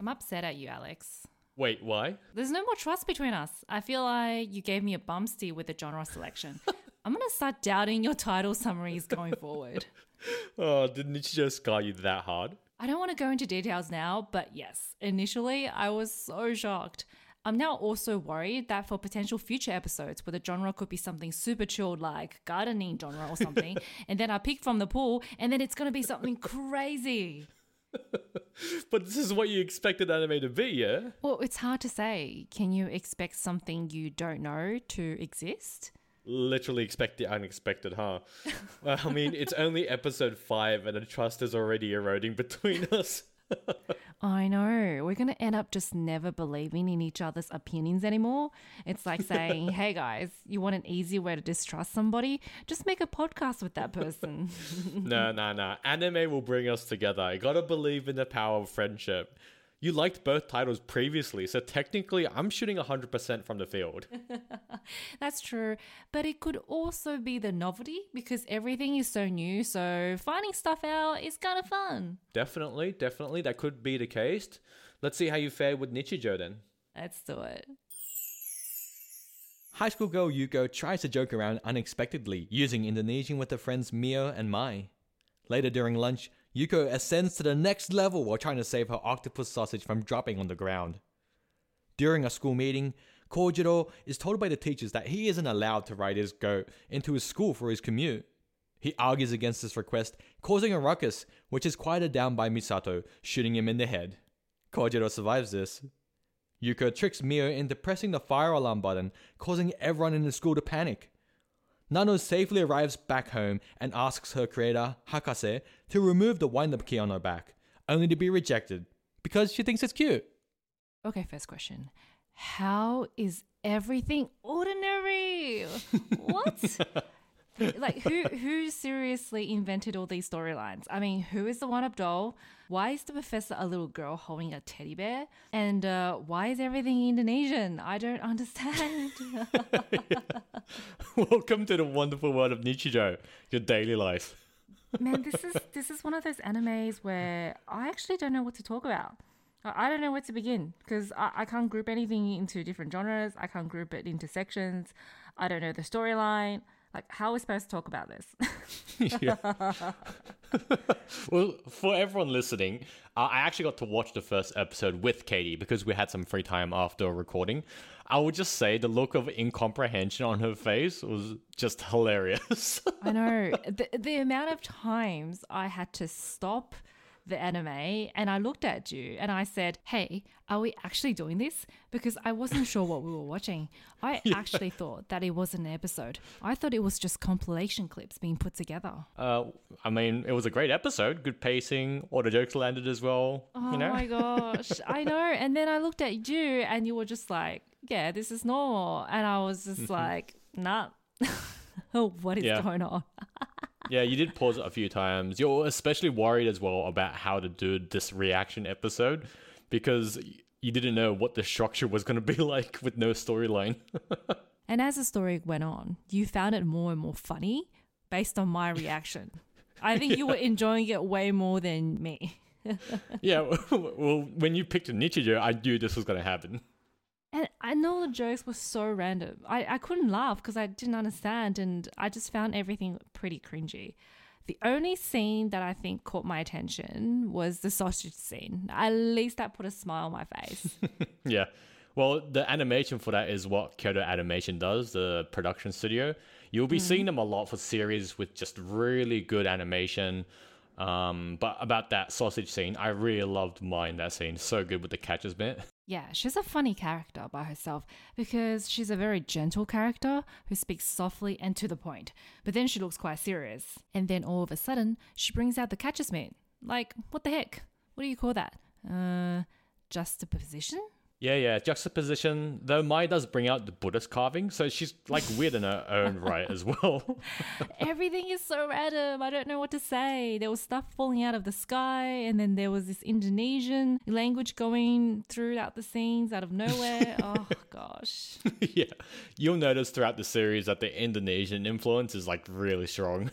I'm upset at you, Alex. Wait, why? There's no more trust between us. I feel like you gave me a bum steer with the genre selection. I'm gonna start doubting your title summaries going forward. Oh, did Nichijou scar you that hard? I don't want to go into details now, but yes, initially I was so shocked. I'm now also worried that for potential future episodes where the genre could be something super chilled like gardening genre or something, and then I pick from the pool and then it's gonna be something crazy. But this is what you expected anime to be, yeah? Well, it's hard to say. Can you expect something you don't know to exist? Literally expect the unexpected, huh? well, I mean, it's only episode five and the trust is already eroding between us. I know. We're going to end up just never believing in each other's opinions anymore. It's like saying, hey guys, you want an easier way to distrust somebody? Just make a podcast with that person. no, no, no. Anime will bring us together. I gotta believe in the power of friendship. You liked both titles previously, so technically I'm shooting 100% from the field. That's true. But it could also be the novelty because everything is so new. So finding stuff out is kind of fun. definitely, definitely. That could be the case. Let's see how you fare with Nichijou then. Let's do it. High school girl Yuko tries to joke around unexpectedly using Indonesian with her friends Mio and Mai. Later during lunch, Yuko ascends to the next level while trying to save her octopus sausage from dropping on the ground. During a school meeting, Kojiro is told by the teachers that he isn't allowed to ride his goat into his school for his commute. He argues against this request, causing a ruckus, which is quieted down by Misato, shooting him in the head. Kojiro survives this. Yuko tricks Mio into pressing the fire alarm button, causing everyone in the school to panic. Nano safely arrives back home and asks her creator, Hakase, to remove the wind up key on her back, only to be rejected because she thinks it's cute. Okay, first question. How is everything ordinary? what? Like who who seriously invented all these storylines? I mean, who is the one up doll? Why is the professor a little girl holding a teddy bear? And uh, why is everything Indonesian? I don't understand. Welcome to the wonderful world of Nichijou, your daily life. Man, this is this is one of those animes where I actually don't know what to talk about. I I don't know where to begin because I, I can't group anything into different genres. I can't group it into sections. I don't know the storyline. Like, how are we supposed to talk about this? well, for everyone listening, uh, I actually got to watch the first episode with Katie because we had some free time after recording. I would just say the look of incomprehension on her face was just hilarious. I know the the amount of times I had to stop the anime and I looked at you and I said, "Hey, are we actually doing this?" Because I wasn't sure what we were watching. I actually thought that it was an episode. I thought it was just compilation clips being put together. uh, I mean, it was a great episode, good pacing, all the jokes landed as well. Oh you know? my gosh, I know. And then I looked at you and you were just like, "Yeah, this is normal," and I was just like, "Nah." what is Yeah. going on? Yeah, you did pause it a few times. You're especially worried as well about how to do this reaction episode because you didn't know what the structure was going to be like with no storyline. And as the story went on, you found it more and more funny based on my reaction. I think you were enjoying it way more than me. yeah, well, when you picked Nichijou, I knew this was going to happen. And I know the jokes were so random. I, I couldn't laugh because I didn't understand and I just found everything pretty cringy. The only scene that I think caught my attention was the sausage scene. At least that put a smile on my face. Yeah. Well, the animation for that is what Kyoto Animation does, the production studio. You'll be mm-hmm. seeing them a lot for series with just really good animation. Um, but about that sausage scene, I really loved mine, that scene. So good with the catches bit. Yeah, she's a funny character by herself because she's a very gentle character who speaks softly and to the point. But then she looks quite serious. And then all of a sudden, she brings out the catcher's mitt. Like, what the heck? What do you call that? Uh, juxtaposition? Yeah, yeah, juxtaposition. Though Mai does bring out the Buddhist carving, so she's like weird in her own right as well. Everything is so random. I don't know what to say. There was stuff falling out of the sky, and then there was this Indonesian language going throughout the scenes out of nowhere. oh, gosh. yeah, you'll notice throughout the series that the Indonesian influence is like really strong.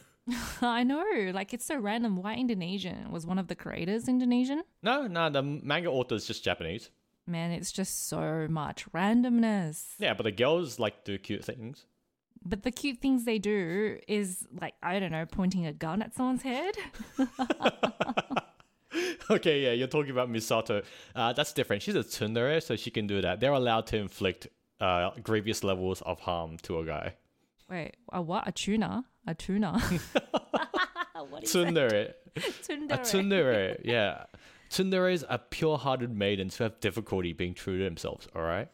I know, like it's so random. Why Indonesian? Was one of the creators Indonesian? No, no, the manga author is just Japanese. Man, it's just so much randomness. Yeah, but the girls like do cute things. But the cute things they do is like, I don't know, pointing a gun at someone's head. okay, yeah, you're talking about Misato. Uh, that's different. She's a tsundere, so she can do that. They're allowed to inflict uh, grievous levels of harm to a guy. Wait, a what? A tuna? A tuna? what is Tsundere. Tsundere. A tsundere, yeah. Tsunderes are pure-hearted maidens who have difficulty being true to themselves, all right?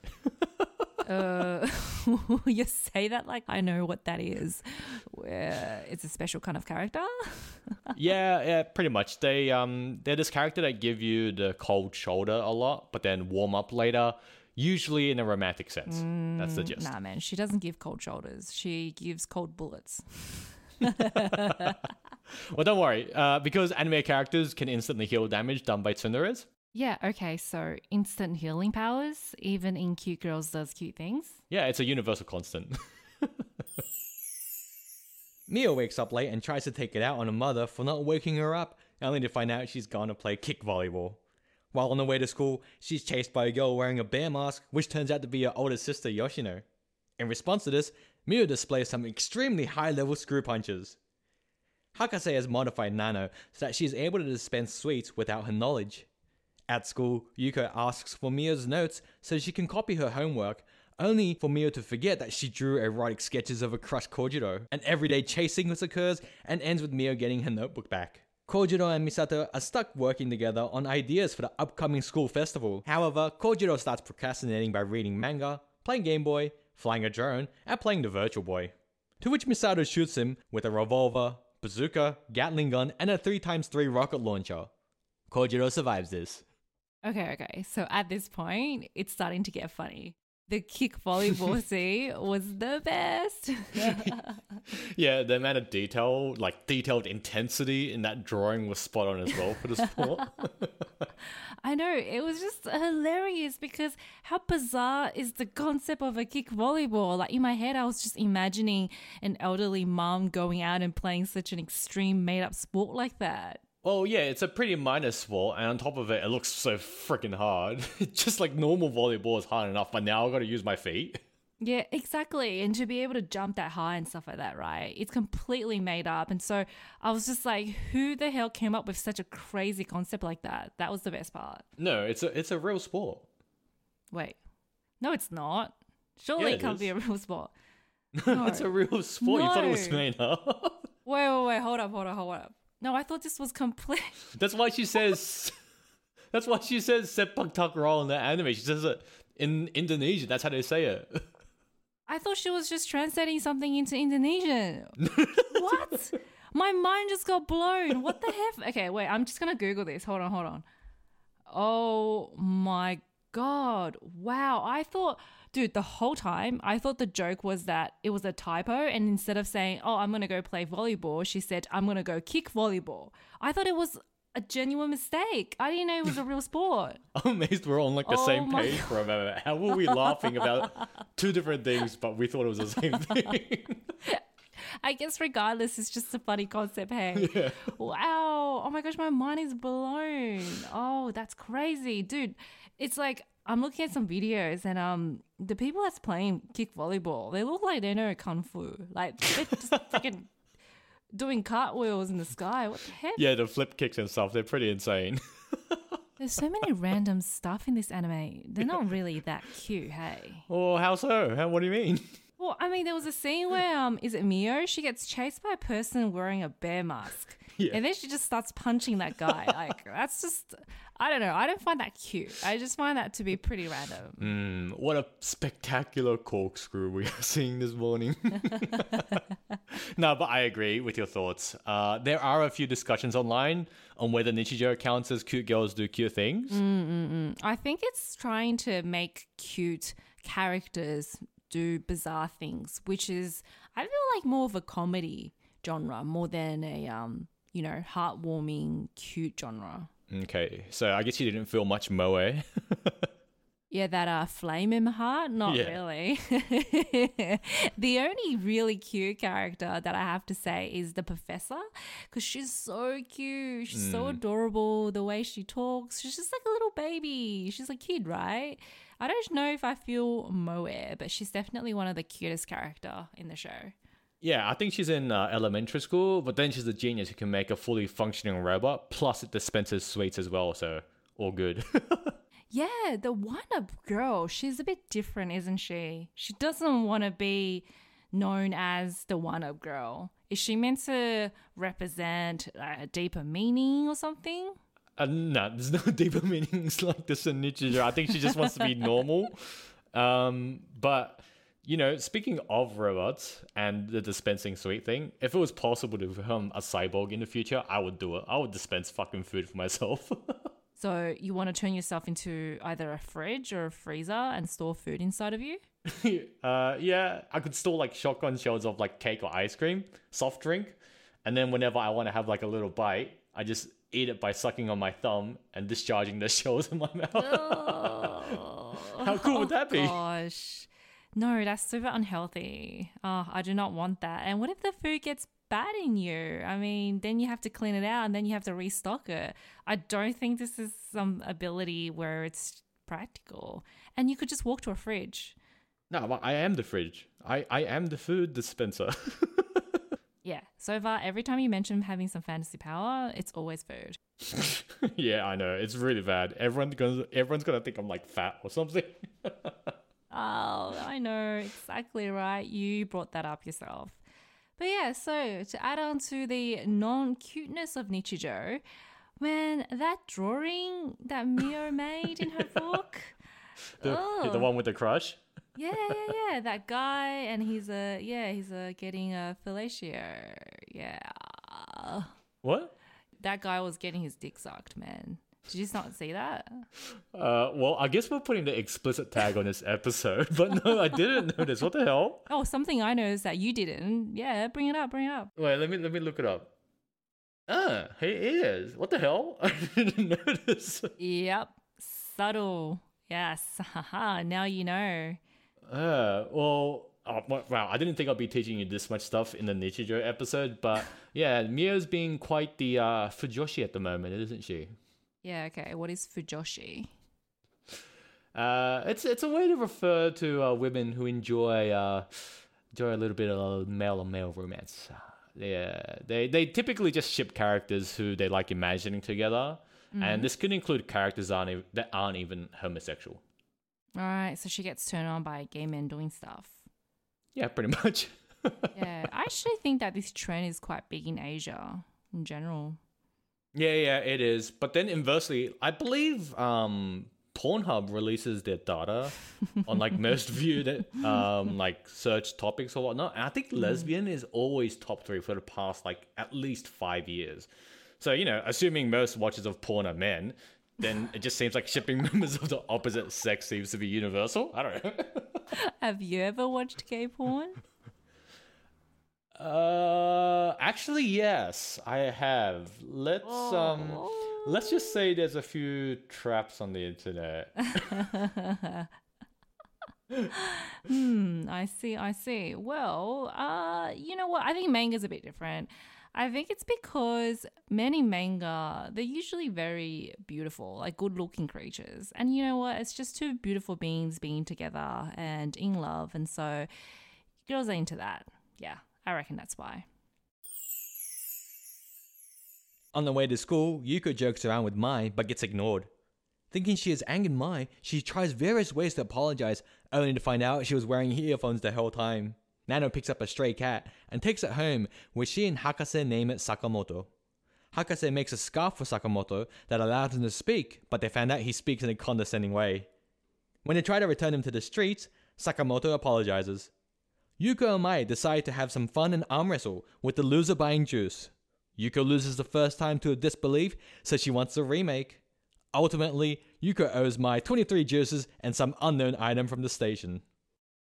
Uh, you say that like I know what that is. Where it's a special kind of character. yeah, yeah, pretty much. They um they're this character that give you the cold shoulder a lot, but then warm up later, usually in a romantic sense. That's the gist. Nah, man, she doesn't give cold shoulders. She gives cold bullets. Well, don't worry, uh, because anime characters can instantly heal damage done by tsunderes. Yeah, okay, so instant healing powers, even in cute girls does cute things. Yeah, it's a universal constant. Mio wakes up late and tries to take it out on her mother for not waking her up, only to find out she's gone to play kick volleyball. While on the way to school, she's chased by a girl wearing a bear mask, which turns out to be her older sister Yoshino. In response to this, Mio displays some extremely high level screw punches. Hakase has modified Nano so that she is able to dispense sweets without her knowledge. At school, Yuko asks for Mio's notes so she can copy her homework, only for Mio to forget that she drew erotic sketches of a crushed Kojiro. An everyday chase sequence occurs and ends with Mio getting her notebook back. Kojiro and Misato are stuck working together on ideas for the upcoming school festival. However, Kojiro starts procrastinating by reading manga, playing Game Boy, flying a drone, and playing the Virtual Boy. To which Misato shoots him with a revolver, bazooka, Gatling gun, and a 3x3 rocket launcher. Kojiro survives this. Okay, okay. So at this point, it's starting to get funny. The kick volleyball scene was the best. yeah, the amount of detail, like detailed intensity in that drawing was spot on as well for the sport. I know, it was just hilarious because how bizarre is the concept of a kick volleyball? Like in my head, I was just imagining an elderly mom going out and playing such an extreme made up sport like that. Well, yeah, it's a pretty minor sport, and on top of it, it looks so freaking hard. Just like normal volleyball is hard enough, but now I've got to use my feet. Yeah, exactly. And to be able to jump that high and stuff like that, right? It's completely made up. And so I was just like, who the hell came up with such a crazy concept like that? That was the best part. No, it's a it's a real sport. Wait. No, it's not. Surely Yeah, it it can't is. be a real sport. it's a real sport. You thought it was No. made up. Wait, wait, wait. Hold up, hold up, hold up. No, I thought this was complete. That's why she says. That's why she says sepak takraw in the anime. She says it in Indonesian. That's how they say it. I thought she was just translating something into Indonesian. what? My mind just got blown. What the heck? Okay, wait. I'm just gonna Google this. Hold on, hold on. Oh my god! Wow. I thought, dude, the whole time I thought the joke was that it was a typo, and instead of saying, "Oh, I'm gonna go play volleyball," she said, "I'm gonna go kick volleyball." I thought it was a genuine mistake. I didn't know it was a real sport. I'm amazed we're on like the Oh same page for a moment. How were we laughing about two different things, but we thought it was the same thing? I guess regardless, it's just a funny concept. Hey, wow! Oh my gosh, my mind is blown. Oh, that's crazy, dude. It's like I'm looking at some videos, and um, the people that's playing kick volleyball, they look like they know kung fu. Like they're just freaking doing cartwheels in the sky. What the heck? yeah, the flip kicks and stuff, they're pretty insane. There's so many random stuff in this anime. They're not really that cute. Hey. Oh, how so? How, what do you mean? Well, I mean, there was a scene where um, is it Mio? She gets chased by a person wearing a bear mask, Yeah. and then she just starts punching that guy. like that's just, I don't know. I don't find that cute. I just find that to be pretty random. Mm, what a spectacular corkscrew we are seeing this morning. no, but I agree with your thoughts. Uh, there are a few discussions online on whether Nichijou counts as cute girls do cute things. I think it's trying to make cute characters do bizarre things, which is I feel like more of a comedy genre more than a um, you know, heartwarming cute genre. Okay, so I guess you didn't feel much moe. Yeah, that uh, flame in my heart? Not Yeah. really. the only really cute character that I have to say is the professor because she's so cute. She's so adorable. The way she talks, she's just like a little baby. She's a kid, right? I don't know if I feel moe, but she's definitely one of the cutest character in the show. Yeah, I think she's in uh, elementary school, but then she's a genius who can make a fully functioning robot. Plus, it dispenses sweets as well, so all good. Yeah, the one up girl, she's a bit different, isn't she? She doesn't want to be known as the one up girl. Is she meant to represent a deeper meaning or something? uh, no, there's no deeper meanings like this in Nichijou. I think she just wants to be normal. Um, but you know, speaking of robots and the dispensing sweet thing, if it was possible to become a cyborg in the future, I would do it. I would dispense fucking food for myself. So you want to turn yourself into either a fridge or a freezer and store food inside of you? uh, yeah, I could store like shotgun shells of like cake or ice cream, soft drink, and then whenever I want to have like a little bite, I just eat it by sucking on my thumb and discharging the shells in my mouth. How cool would that be? Oh, Gosh. No, that's super unhealthy. Oh, I do not want that. And what if the food gets bad in you? I mean, then you have to clean it out and then you have to restock it. I don't think this is some ability where it's practical. And you could just walk to a fridge. No, I am the fridge. I, I am the food dispenser. Yeah. So far, every time you mention having some fantasy power, it's always food. yeah, I know. It's really bad. Everyone's gonna everyone's gonna think I'm like fat or something. Oh, I know exactly right. You brought that up yourself. But yeah, so to add on to the non cuteness of Nichijou, when that drawing that Mio made in her book, the, oh. the Oh. one with the crush. yeah, yeah, yeah, that guy, and he's a yeah, he's a getting a fellatio, yeah. What? That guy was getting his dick sucked, man. Did you just not see that? Uh, well, I guess we're putting the explicit tag on this episode, but no, I didn't notice. What the hell? Oh, something I noticed that you didn't. Yeah, bring it up, bring it up. Wait, let me let me look it up. Ah, he is. What the hell? I didn't notice. Yep. Subtle. Yes. Haha. Now you know. Uh, well, oh, wow, I didn't think I'd be teaching you this much stuff in the Nichijou episode, but yeah, Mio's being quite the uh, Fujoshi at the moment, isn't she? Yeah, okay. What is Fujoshi? Uh, it's it's a way to refer to uh, women who enjoy uh, enjoy a little bit of male on male romance. Yeah, they they typically just ship characters who they like imagining together, and this could include characters aren't that aren't even homosexual. All right. So she gets turned on by gay men doing stuff. Yeah, pretty much. Yeah. I actually think that this trend is quite big in Asia in general. Yeah, yeah, it is. But then inversely, I believe um, Pornhub releases their data on like most viewed um, like search topics or whatnot. And I think lesbian is always top three for the past like at least five years. So you know, assuming most watchers of porn are men, then it just seems like shipping members of the opposite sex seems to be universal. I don't know. Have you ever watched gay porn? Uh, actually, yes, I have. Let's um, let's just say there's a few traps on the internet. Hmm, I see, I see. Well, uh, you know what? I think manga's a bit different. I think it's because many manga, they're usually very beautiful, like good looking creatures. And you know what? It's just two beautiful beings being together and in love. And so girls are into that. Yeah, I reckon that's why. On the way to school, Yuko jokes around with Mai but gets ignored. Thinking she has angered Mai, she tries various ways to apologize, only to find out she was wearing earphones the whole time. Nano picks up a stray cat and takes it home, where she and Hakase name it Sakamoto. Hakase makes a scarf for Sakamoto that allows him to speak, but they find out he speaks in a condescending way. When they try to return him to the streets, Sakamoto apologizes. Yuko and Mai decide to have some fun and arm wrestle, with the loser buying juice. Yuko loses the first time to a disbelief, so she wants a remake. Ultimately, Yuko owes Mai 23 juices and some unknown item from the station.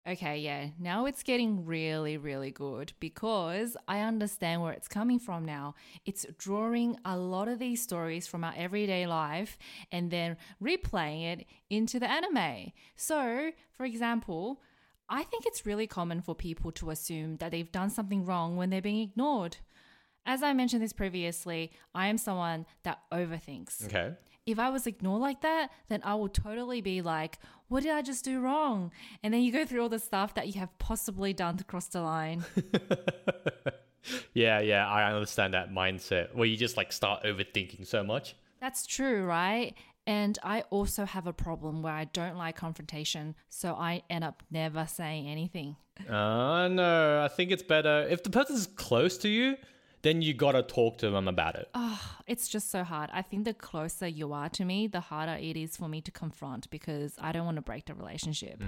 Okay, yeah. Now it's getting really, really good because I understand where it's coming from now. It's drawing a lot of these stories from our everyday life and then replaying it into the anime. So, for example, I think it's really common for people to assume that they've done something wrong when they're being ignored. As I mentioned this previously, I am someone that overthinks Okay. if I was ignored like that, then I would totally be like, what did I just do wrong? And then you go through all the stuff that you have possibly done to cross the line. Yeah, yeah, I understand that mindset where you just like start overthinking so much. That's true, right? And I also have a problem where I don't like confrontation, so I end up never saying anything. Uh, no, I think it's better if the person's close to you, then you gotta talk to them about it. Oh, It's just so hard. I think the closer you are to me, the harder it is for me to confront because I don't want to break the relationship.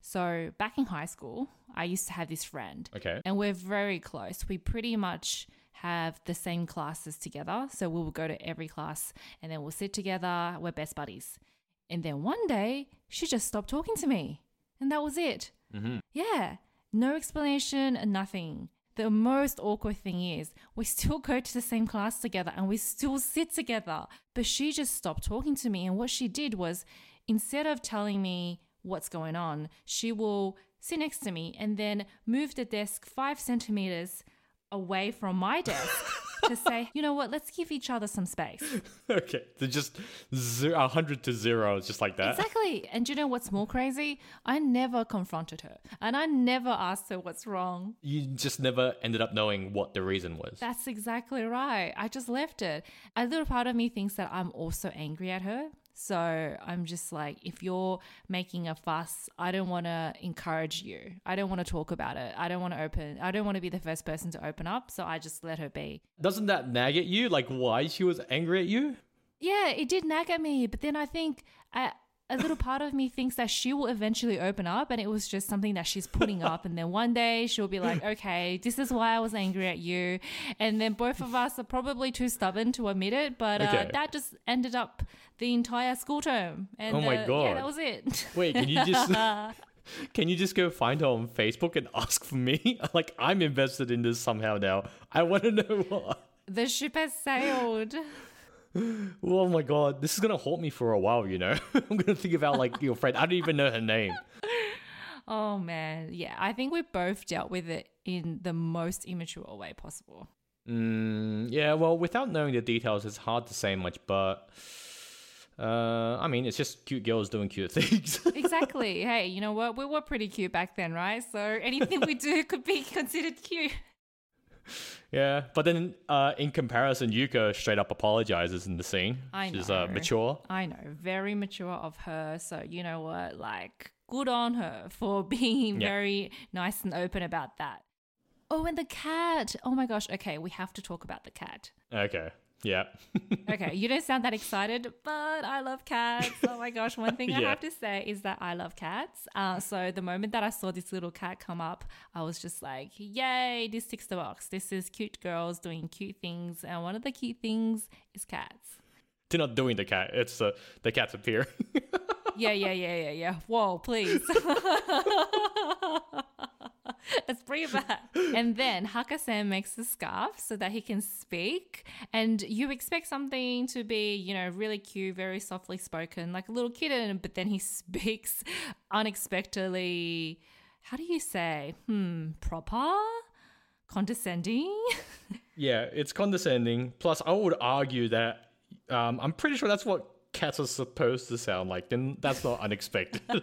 So, back in high school, I used to have this friend. Okay. and we're very close. We pretty much have the same classes together. So we will go to every class and then we'll sit together. We're best buddies. And then one day, she just stopped talking to me. And that was it. Mm-hmm. Yeah. No explanation, nothing. The most awkward thing is we still go to the same class together and we still sit together. But she just stopped talking to me. And what she did was instead of telling me what's going on, she will sit next to me and then move the desk five centimeters away from my desk to say, you know what, let's give each other some space. okay. Just zero, 100 to 0, it's just like that. Exactly. And you know what's more crazy? I never confronted her and I never asked her what's wrong. You just never ended up knowing what the reason was. That's exactly right. I just left it. A little part of me thinks that I'm also angry at her. So I'm just like, if you're making a fuss, I don't want to encourage you. I don't want to talk about it. I don't want to open, I don't want to be the first person to open up. So I just let her be. Doesn't that nag at you? Like why she was angry at you? Yeah, it did nag at me. But then I think a, a little part of me thinks that she will eventually open up and it was just something that she's putting up. And then one day she'll be like, okay, this is why I was angry at you. And then both of us are probably too stubborn to admit it. But uh, Okay. that just ended up the entire school term. And Oh my uh, Yeah, that was it. Wait, can you just Can you just go find her on Facebook and ask for me? Like I'm invested in this somehow now. I want to know what. the ship has sailed. Oh my god, this is gonna haunt me for a while. You know, I'm gonna think about like your friend. I don't even know her name. Oh man. Yeah, I think we both dealt with it in the most immature way possible. Mm, yeah, well, without knowing the details, it's hard to say much. But uh, I mean, it's just cute girls doing cute things. Exactly. hey, you know what? We were pretty cute back then, right? So anything we do could be considered cute. yeah, but then uh, in comparison, Yuko straight up apologizes in the scene. I She's uh, know. mature. I know, very mature of her. So you know what? Like, good on her for being Yeah. very nice and open about that. Oh, and the cat. Oh my gosh. Okay, we have to talk about the cat. Okay. Yeah. Okay, you don't sound that excited, but I love cats. Oh my gosh, one thing I Yeah. have to say is that I love cats. Uh, so the moment that I saw this little cat come up, I was just like, yay, this ticks the box. This is cute girls doing cute things. And one of the cute things is cats. They're not doing the cat. It's uh, the cats appear. Yeah, yeah, yeah, yeah, yeah. Whoa, please. Let's bring it back. And then Haka-san makes a scarf so that he can speak. And you expect something to be, you know, really cute, very softly spoken, like a little kitten, but then he speaks unexpectedly. How do you say? Hmm, proper? Condescending? yeah, it's condescending. Plus, I would argue that um, I'm pretty sure that's what cats are supposed to sound like. Then that's not unexpected.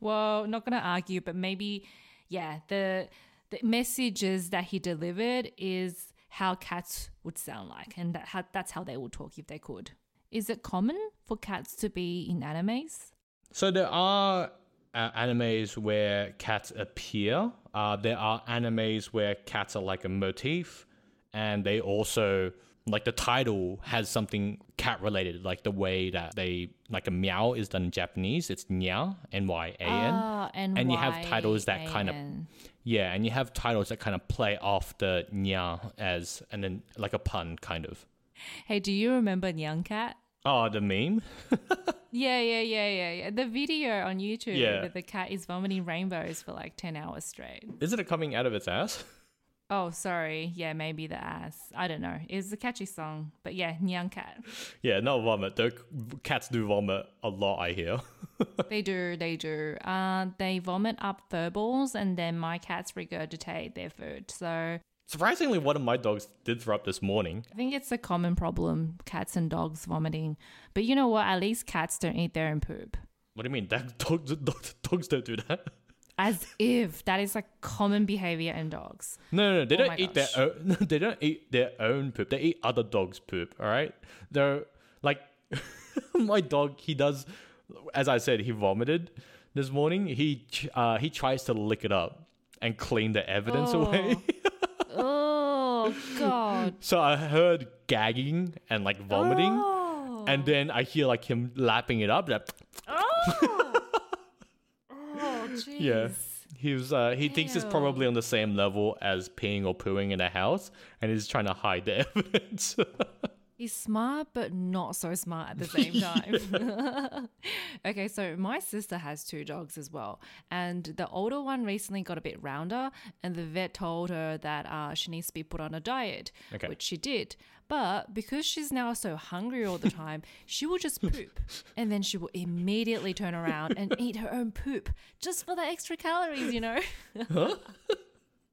Well, not gonna argue, but maybe, yeah, the the messages that he delivered is how cats would sound like, and that how, that's how they would talk if they could. Is it common for cats to be in animes? So there are uh, animes where cats appear. Uh, there are animes where cats are like a motif, and they also like the title has something cat related, like the way that they like a meow is done in Japanese. It's nya, n y a n. Ah, and you have titles that kind of- Yeah, and you have titles that kind of play off the nya as and then like a pun kind of. Hey, do you remember Nyan Cat? Oh, the meme. Yeah, yeah, yeah, yeah, yeah. The video on YouTube Yeah. that the cat is vomiting rainbows for like 10 hours straight. Isn't it coming out of its ass? Oh, sorry. Yeah, maybe the ass. I don't know. It's a catchy song. But yeah, Nyan Cat. Yeah, not vomit. The cats do vomit a lot, I hear. They do, they do. Uh, they vomit up fur balls and then my cats regurgitate their food. So Surprisingly, one of my dogs did throw up this morning. I think it's a common problem cats and dogs vomiting. But you know what? At least cats don't eat their own poop. What do you mean? That dogs, dogs, dogs don't do that. As if that is like common behavior in dogs. No, no, no. They Oh don't eat gosh. their own. They don't eat their own poop. They eat other dogs' poop. All right. They're like my dog. He does, as I said, he vomited this morning. He uh, he tries to lick it up and clean the evidence away. Oh, God. so I heard gagging and like vomiting, Oh. and then I hear like him lapping it up. Like, Oh. Jeez. Yeah. He was. Uh, he thinks it's probably on the same level as peeing or pooing in a house, and he's trying to hide the evidence. He's smart, but not so smart at the same time. okay, so my sister has two dogs as well. And the older one recently got a bit rounder, and the vet told her that uh, she needs to be put on a diet, Okay. which she did. But because she's now so hungry all the time, she will just poop. And then she will immediately turn around and eat her own poop just for the extra calories, you know?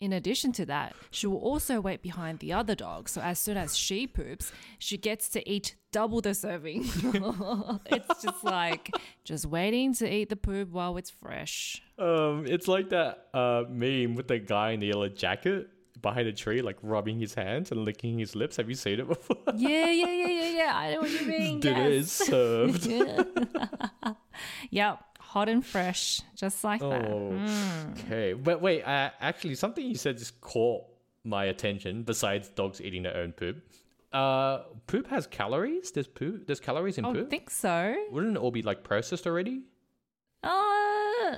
In addition to that, she will also wait behind the other dog. So as soon as she poops, she gets to eat double the serving. it's just like just waiting to eat the poop while it's fresh. um, it's like that uh, meme with the guy in the yellow jacket behind a tree, like rubbing his hands and licking his lips. Have you seen it before? Yeah, yeah, yeah, yeah, yeah. I know what you mean. Dinner is yes. served. Yep, hot and fresh, just like that. Oh, okay. But wait, uh, actually, something you said just caught my attention. Besides dogs eating their own poop, uh, poop has calories. There's poop. There's calories in I poop. I think so. Wouldn't it all be like processed already? Uh,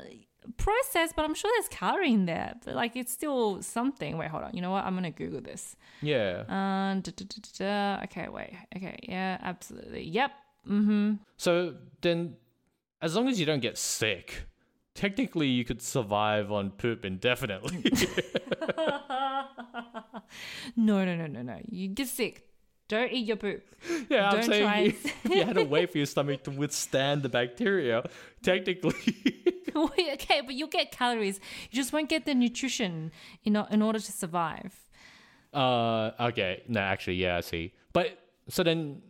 processed, but I'm sure there's calorie in there. But like, it's still something. Wait, hold on. You know what? I'm gonna Google this. Yeah. Da, da, da. Okay, wait. Okay, yeah, absolutely. Yep. Mm-hmm. So then, as long as you don't get sick, technically you could survive on poop indefinitely. No, no, no, no, no. You get sick. Don't eat your poop. yeah, I'm saying try and- if you had a way for your stomach to withstand the bacteria, technically. Okay, but you'll get calories. You just won't get the nutrition in, in order to survive. uh, okay. No, actually, yeah, I see. But so then,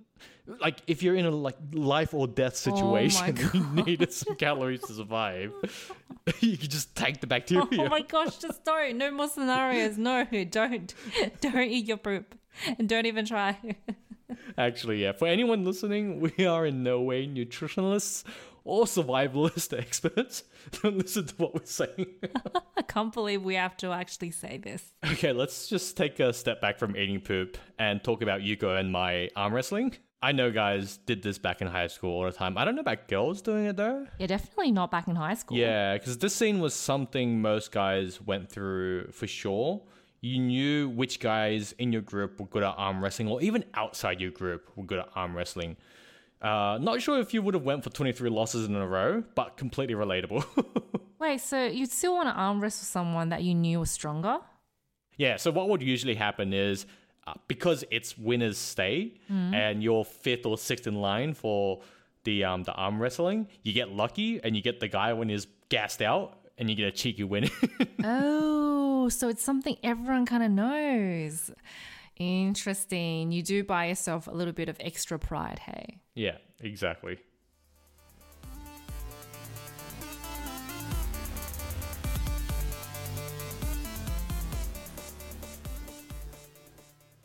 like, if you're in a like life or death Oh situation, you needed some calories to survive. you could just tank the oh bacteria. Oh my gosh, just don't. No more scenarios. No, don't. Don't eat your poop. And don't even try. Actually, yeah. For anyone listening, we are in no way nutritionalists or survivalist experts. Don't listen to what we're saying. I can't believe we have to actually say this. okay, let's just take a step back from eating poop and talk about Yuko and Mai arm wrestling. I know guys did this back in high school all the time. I don't know about girls doing it though. Yeah, definitely not back in high school. Yeah, because this scene was something most guys went through for sure. You knew which guys in your group were good at arm wrestling, or even outside your group were good at arm wrestling. Uh, not sure if you would have went for 23 losses in a row, but completely relatable. Wait, so you'd still want to arm wrestle someone that you knew was stronger? yeah, so what would usually happen is because it's winners stay and you're fifth or sixth in line for the um, the arm wrestling, you get lucky and you get the guy when he's gassed out and you get a cheeky win. Oh, so it's something everyone kind of knows. Interesting. You do buy yourself a little bit of extra pride, hey? Yeah, exactly.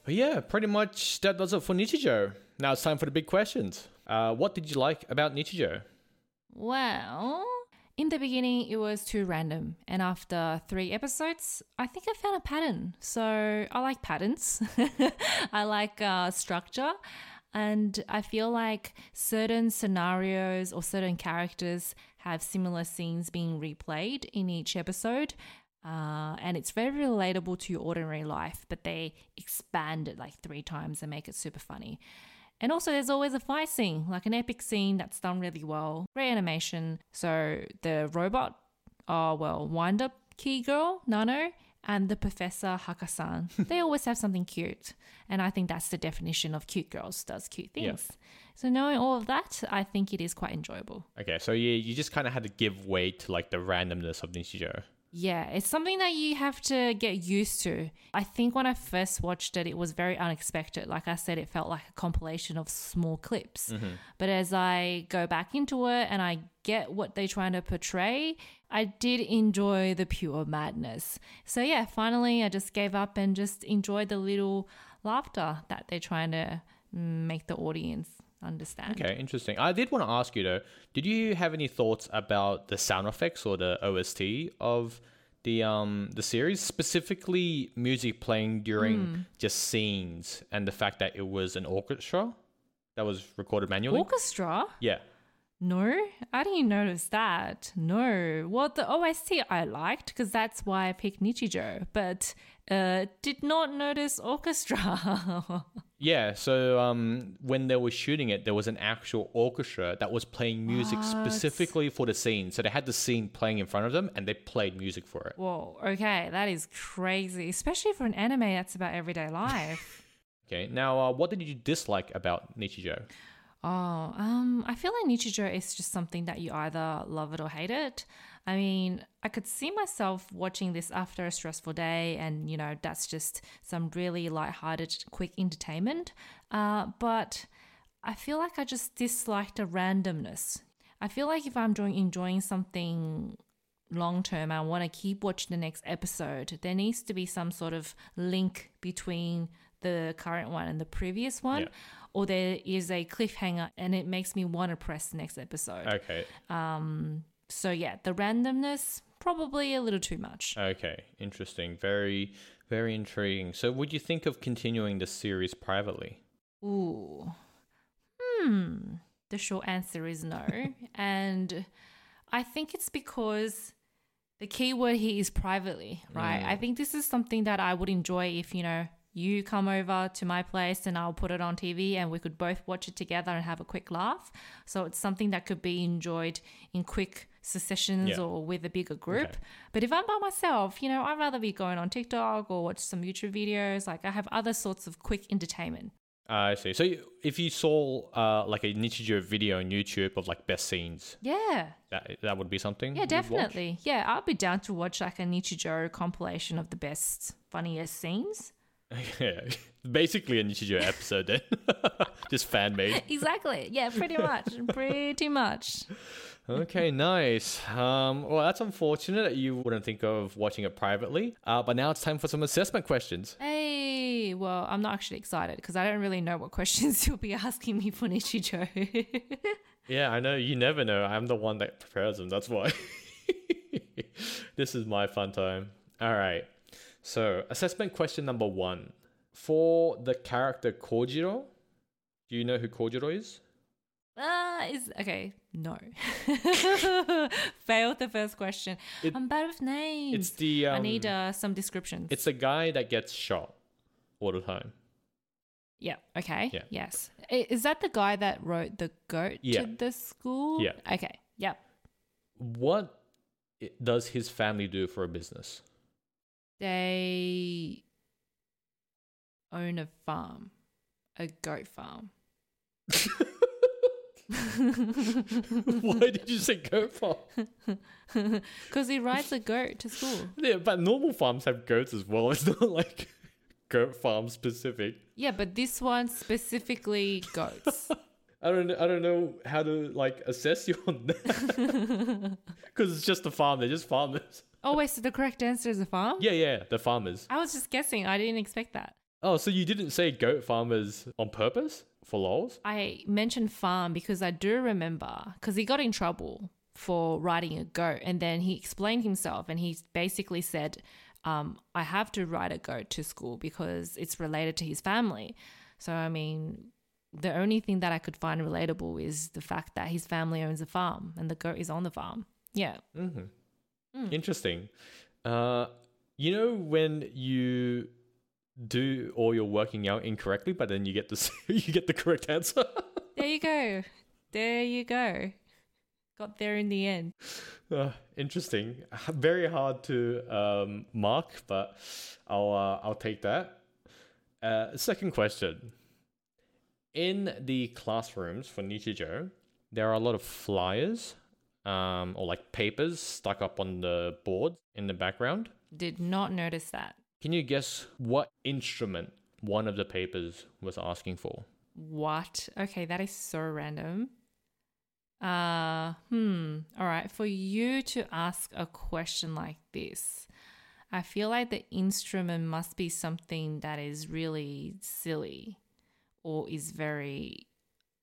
But yeah, pretty much that does it for Nichijou. Now it's time for the big questions. Uh, what did you like about Nichijou? Well, in the beginning, it was too random. And after three episodes, I think I found a pattern. So I like patterns, I like uh, structure. And I feel like certain scenarios or certain characters have similar scenes being replayed in each episode. Uh, and it's very relatable to your ordinary life, but they expand it like three times and make it super funny. And also, there's always a fight scene, like an epic scene that's done really well. Great animation. So the robot, oh well, wind up key girl Nano and the professor Hakasan, they always have something cute, and I think that's the definition of cute girls does cute Yeah. things. So knowing all of that, I think it is quite enjoyable. Okay, so yeah, you just kind of had to give way to like the randomness of Nichijou. Yeah, it's something that you have to get used to. I think when I first watched it, it was very unexpected. Like I said, it felt like a compilation of small clips. But as I go back into it and I get what they're trying to portray, I did enjoy the pure madness. So yeah, finally, I just gave up and just enjoyed the little laughter that they're trying to mm, make the audience understand. Okay, interesting. I did want to ask you though, did you have any thoughts about the sound effects or the OST of the um the series, specifically music playing during just scenes and the fact that it was an orchestra that was recorded manually? Orchestra? yeah. No, I didn't notice that. No. Well, the OST I liked because that's why I picked Nichijou, but uh, did not notice orchestra. Yeah, so um, when they were shooting it, there was an actual orchestra that was playing music What? specifically for the scene. So they had the scene playing in front of them, and they played music for it. Whoa, okay, that is crazy, especially for an anime that's about everyday life. Okay, now uh, what did you dislike about Nichijou? Oh, um, I feel like Nichijou is just something that you either love it or hate it. I mean, I could see myself watching this after a stressful day, and you know, that's just some really light-hearted, quick entertainment. Uh, but I feel like I just dislike the randomness. I feel like if I'm doing enjoying something long term, I want to keep watching the next episode. There needs to be some sort of link between the current one and the previous one, Yeah. or there is a cliffhanger and it makes me want to press the next episode. Okay, Um, so yeah, the randomness probably a little too much. okay, interesting. Very, very intriguing. So, would you think of continuing the series privately? Ooh. Hmm. The short answer is no. and I think it's because the key word here is privately, right? I think this is something that I would enjoy if, you know, you come over to my place and I'll put it on TV and we could both watch it together and have a quick laugh. So it's something that could be enjoyed in quick successions Yeah. or with a bigger group. Okay. But if I'm by myself, you know, I'd rather be going on TikTok or watch some YouTube videos. Like I have other sorts of quick entertainment. I see. So, you- if you saw uh, like a Nichijou video on YouTube of like best scenes, Yeah. that that would be something. Yeah, definitely. Yeah, I'll be down to watch like a Nichijou compilation of the best, funniest scenes. yeah, basically a Nichijou episode then, just fan made. Exactly. Yeah, pretty much. pretty much. Okay, nice. Um, well, that's unfortunate that you wouldn't think of watching it privately. Uh, but now it's time for some assessment questions. Hey, well, I'm not actually excited because I don't really know what questions you'll be asking me for Nichijou. Yeah, I know. You never know. I'm the one that prepares them. That's why. this is my fun time. All right. So, assessment question number one. For the character Kojiro, do you know who Kojiro is? Ah, is okay. No. Failed the first question. It- I'm bad with names. It's the. Um, I need uh, some descriptions. It's the guy that gets shot all the time. Yeah. Okay. Yeah. Yes. Is that the guy that wrote the goat Yeah. to the school? Yeah. Okay. Yep. What does his family do for a business? They own a farm, a goat farm. Why did you say goat farm? Because he rides a goat to school. Yeah, but normal farms have goats as well. It's not like goat farm specific. Yeah, but this one specifically goats. I don't I don't know how to like assess you on that. Because it's just a farm. They're just farmers. oh, wait, so the correct answer is a farm? Yeah, yeah, the farmers. I was just guessing. I didn't expect that. Oh, so you didn't say goat farmers on purpose for lols? I mentioned farm because I do remember because he got in trouble for riding a goat, and then he explained himself, and he basically said, um, "I have to ride a goat to school because it's related to his family." So I mean, the only thing that I could find relatable is the fact that his family owns a farm and the goat is on the farm. Yeah. Mm-hmm. Interesting. Uh, you know when you do all your working out incorrectly, but then you get the you get the correct answer. There you go. There you go. Got there in the end. Uh, interesting. Very hard to um, mark, but I'll uh, I'll take that. Uh, second question. In the classrooms for Nichijou, there are a lot of flyers, um, or like papers stuck up on the board in the background. Did not notice that. Can you guess what instrument one of the papers was asking for? What? Okay, that is so random. Uh, hmm. All right. For you to ask a question like this, I feel like the instrument must be something that is really silly or is very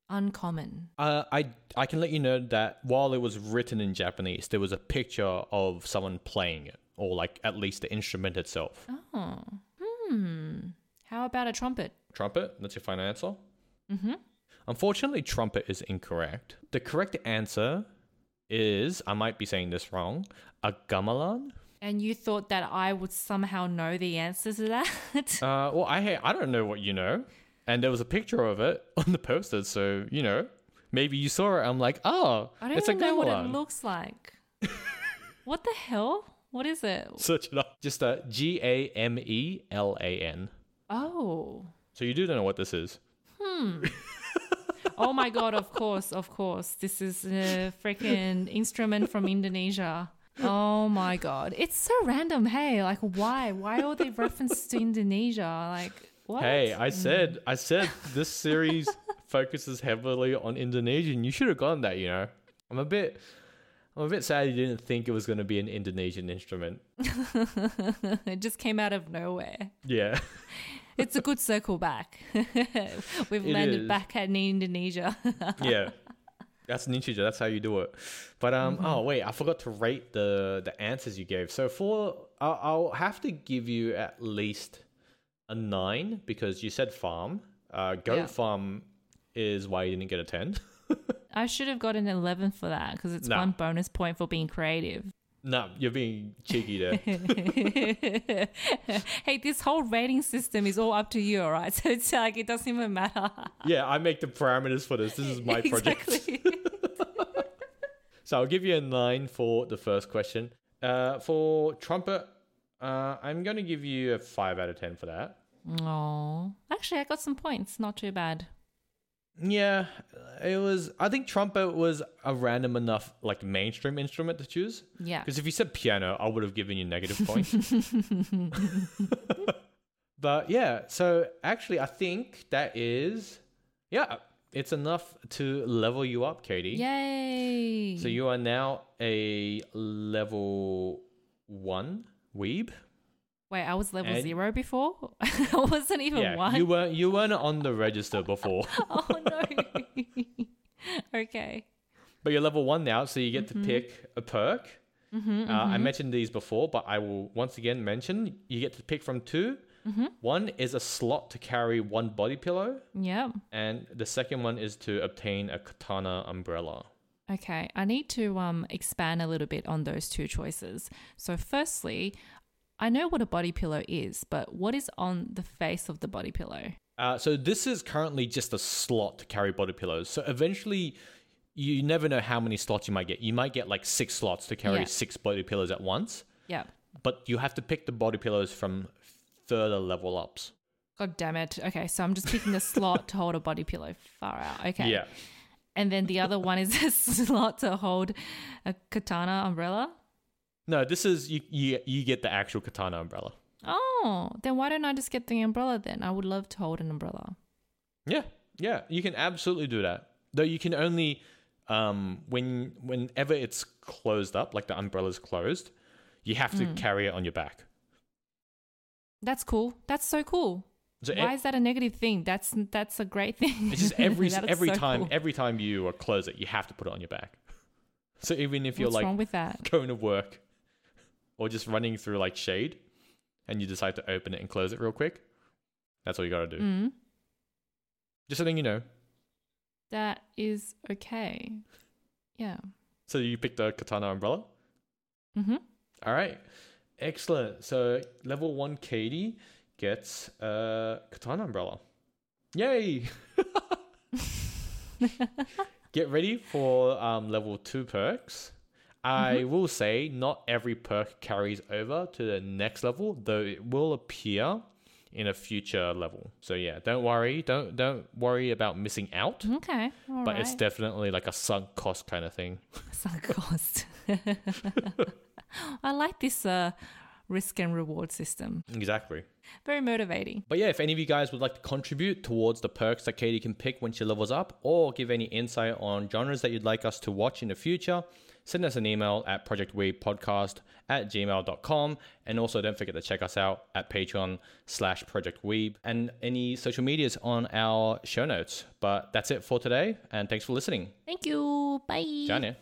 uncommon. Uh, I I can let you know that while it was written in Japanese, there was a picture of someone playing it, or like at least the instrument itself. Oh, hmm. How about a trumpet? Trumpet. That's your final answer. Mm-hmm. Unfortunately, trumpet is incorrect. The correct answer is I might be saying this wrong. A gamelan. And you thought that I would somehow know the answer to that? Uh, well, I I don't know what you know, and there was a picture of it on the poster, so you know maybe you saw it. I'm like, oh, I don't it's even know what it looks like. what the hell? What is it? Search it up. Just a G A M E L A N. Oh. So you do don't know what this is. Hmm. oh my god, of course, of course. This is a freaking instrument from Indonesia. Oh my god. It's so random. Hey, like why? Why all the references to Indonesia? Like what? Hey, I said, I said this series focuses heavily on Indonesian. You should have gotten that, you know. I'm a bit, I'm a bit sad you didn't think it was going to be an Indonesian instrument. it just came out of nowhere. Yeah, It's a good circle back. We've It landed is. back at Indonesia. yeah. That's Ninja. That's how you do it. But um, Mm-hmm. oh wait, I forgot to rate the the answers you gave. So for I'll, I'll have to give you at least a nine because you said farm. Uh, goat Yeah. farm is why you didn't get a ten. I should have got an 11 for that because it's Nah. one bonus point for being creative. no, you're being cheeky there. hey, this whole rating system is all up to you, all right? So it's like it doesn't even matter. yeah, I make the parameters for this. This is my project. exactly. So I'll give you a nine for the first question. Uh, for trumpet, uh, I'm going to give you a five out of ten for that. Oh, actually, I got some points. Not too bad. Yeah, it was. I think trumpet was a random enough, like mainstream instrument to choose. Yeah. Because if you said piano, I would have given you negative points. but yeah, so actually, I think that is, yeah, it's enough to level you up, Katie. Yay. So you are now a level one weeb. Wait, I was level And- zero before? I wasn't even yeah, one. you weren't you weren't on the register before, oh, no. okay. but you're level one now, so you get Mm-hmm. to pick a perk. uh, I mentioned these before, but I will once again mention you get to pick from 2 Mm-hmm. One is a slot to carry one body pillow, Yep. and the second one is to obtain a katana umbrella. Okay, I need to um expand a little bit on those two choices. So firstly, I know what a body pillow is, but what is on the face of the body pillow? Uh, so this is currently just a slot to carry body pillows. So eventually, you never know how many slots you might get. You might get like six slots to carry Yeah. six body pillows at once, Yeah. but you have to pick the body pillows from further level ups. God damn it. Okay, so I'm just picking the slot to hold a body pillow. Far out. Okay. Yeah. And then the other one is a slot to hold a katana umbrella. No, this is you. You, you get the actual katana umbrella. Oh, then why don't I just get the umbrella then? I would love to hold an umbrella. Yeah, yeah, you can absolutely do that. Though you can only um when whenever it's closed up, like the umbrella's closed, you have to carry it on your back. That's cool. That's so cool. So Why e- is that a negative thing? That's that's a great thing. it's just every every so time cool. every time you close it, you have to put it on your back. So even if you're What's like wrong with that? going to work or just running through like shade, and you decide to open it and close it real quick, that's all you got to do. Mm, Just letting you know. that is okay. Yeah. So you picked the katana umbrella. Mm-hmm. All right. Excellent. So level one, Katie, gets a katana umbrella. Yay! Get ready for um, level two perks. I will say not every perk carries over to the next level, though it will appear in a future level. So yeah, don't worry, don't don't worry about missing out. Okay. But it's definitely like a sunk cost kind of thing. sunk cost. I like this uh, risk and reward system. Exactly. Very motivating. But yeah, if any of you guys would like to contribute towards the perks that Katie can pick when she levels up, or give any insight on genres that you'd like us to watch in the future, send us an email at projectweebpodcast at gmail.com. And also don't forget to check us out at Patreon slash projectweeb and any social medias on our show notes. But that's it for today, and thanks for listening. Thank you. Bye. Now.